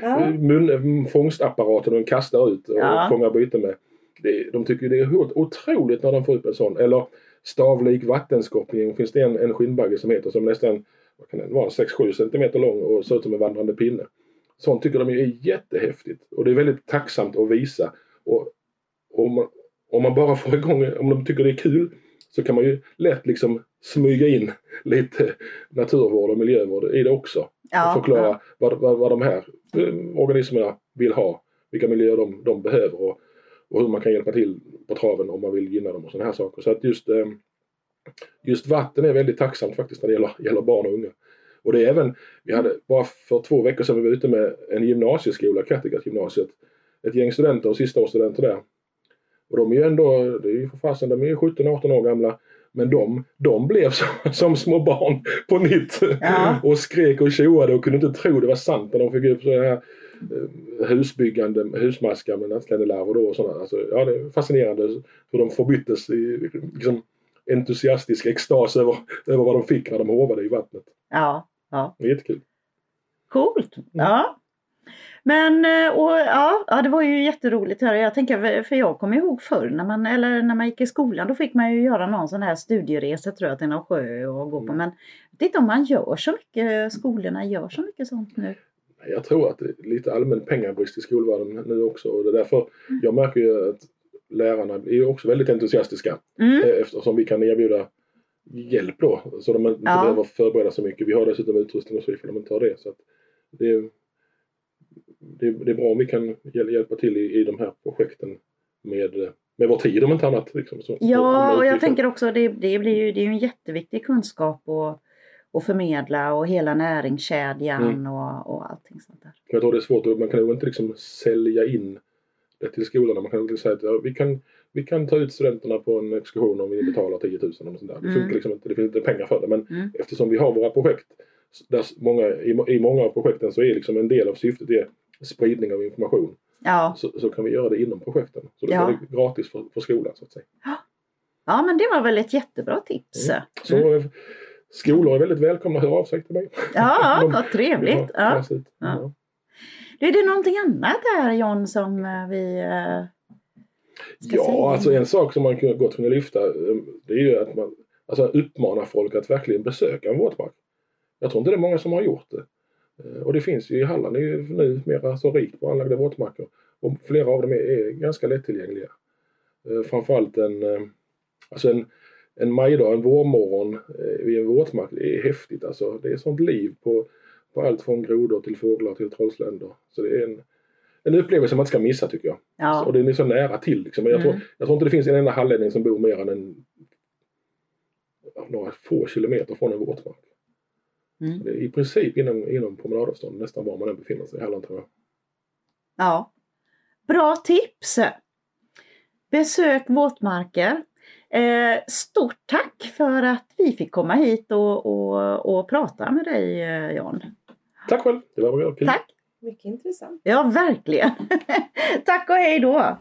här mun, fångstapparaten de kastar ut och Ja. fångar byte med. Det, de tycker det är helt otroligt när de får upp en sån. Eller stavlik vattenskoppling finns det en, en skinnbagge som heter som nästan vad kan den vara, 6-7 centimeter lång och ser ut som en vandrande pinne. Sånt tycker de är jättehäftigt och det är väldigt tacksamt att visa. Och om man, om man bara får igång, om de tycker det är kul så kan man ju lätt liksom smyga in lite naturvård och miljövård i det också. Ja, och förklara ja. vad, vad, vad de här eh, organismerna vill ha, vilka miljöer de, de behöver och, och hur man kan hjälpa till på traven om man vill gynna dem och sådana här saker. Så att just, eh, just vatten är väldigt tacksamt faktiskt när det gäller, gäller barn och unga. Och det är även, vi hade bara för två veckor sedan vi var ute med en gymnasieskola, Kattegattgymnasiet. Ett gäng studenter och sistaårsstudenter där. Och de är ju ändå, det är ju för fasen, de är ju 17-18 år gamla. Men de, de blev som, som små barn på nytt. Ja. och skrek och tjoade och kunde inte tro det var sant när de fick upp sådana här eh, husbyggande husmaskar med nattländelarver då och sådana. Alltså, ja, det är fascinerande hur de förbyttes i liksom, entusiastisk extas över, över vad de fick när de hovade i vattnet. ja, ja. Det är jättekul. Coolt! Ja. Men eh, och, ja, ja, det var ju jätteroligt här. Jag tänker, för jag kommer ihåg förr när man, eller när man gick i skolan, då fick man ju göra någon sån här studieresa tror jag till någon sjö och gå på. Mm. Men jag vet inte om man gör så mycket, skolorna gör så mycket sånt nu. Jag tror att det är lite allmän pengabrist i skolvärlden nu också och det är därför jag märker ju att lärarna är ju också väldigt entusiastiska Mm. eh, eftersom vi kan erbjuda hjälp då så de inte Ja. behöver förbereda så mycket. Vi har dessutom utrustning och så ifall de inte har det. Så det, är, det, är, det är bra om vi kan hjäl- hjälpa till i, i de här projekten med, med vår tid om inte annat. Liksom, så, Ja, och jag tänker också det, det, blir ju, det är ju en jätteviktig kunskap att, att förmedla och hela näringskedjan Mm. och, och allting sånt där. Jag tror det är svårt, och man kan nog inte liksom sälja in det till skolorna. Man kan inte säga att ja, vi, kan, vi kan ta ut studenterna på en exkursion om vi betalar 10 000 eller sånt där. Det Mm. funkar liksom inte, det finns inte pengar för det. Men Mm. eftersom vi har våra projekt, där många, i, i många av projekten så är liksom en del av syftet är spridning av information. Ja, Så, så kan vi göra det inom projekten. Så det Ja. är det gratis för, för skolan så att säga. ja, men det var väl ett jättebra tips. Mm. Så eh, skolor är väldigt välkomna att höra av sig till mig. Ja, De- vad trevligt. Ja, Ja. Är det någonting annat här John som eh, vi eh, ska säga? Ja, alltså en sak som man gott kunde lyfta det är ju att man alltså, uppmanar folk att verkligen besöka en våtmark. Jag tror inte det är många som har gjort det. Eh, Och det finns ju i Halland är ju nu mera så rikt på anlagda våtmarker. Och flera av dem är, är ganska lättillgängliga. Eh, Framförallt en, eh, alltså en, en majdag, en vårmorgon vid en våtmark, det är häftigt alltså. Det är sånt liv på, på allt från grodor till fåglar till trollsländor. Så det är en, en upplevelse man inte ska missa tycker jag. Ja, Och den är så nära till. Liksom. Jag, Mm. tror, jag tror inte det finns en enda hallänning som bor mer än en, några få kilometer från en våtmark. Mm. Det är I princip inom, inom promenadavstånd nästan var man än befinner sig i Halland tror jag. ja. Bra tips! Besök våtmarker. Eh, stort tack för att vi fick komma hit och, och, och prata med dig eh, John. Tack själv! Det var kul. Tack! Mycket intressant. Ja, verkligen. tack och hej då!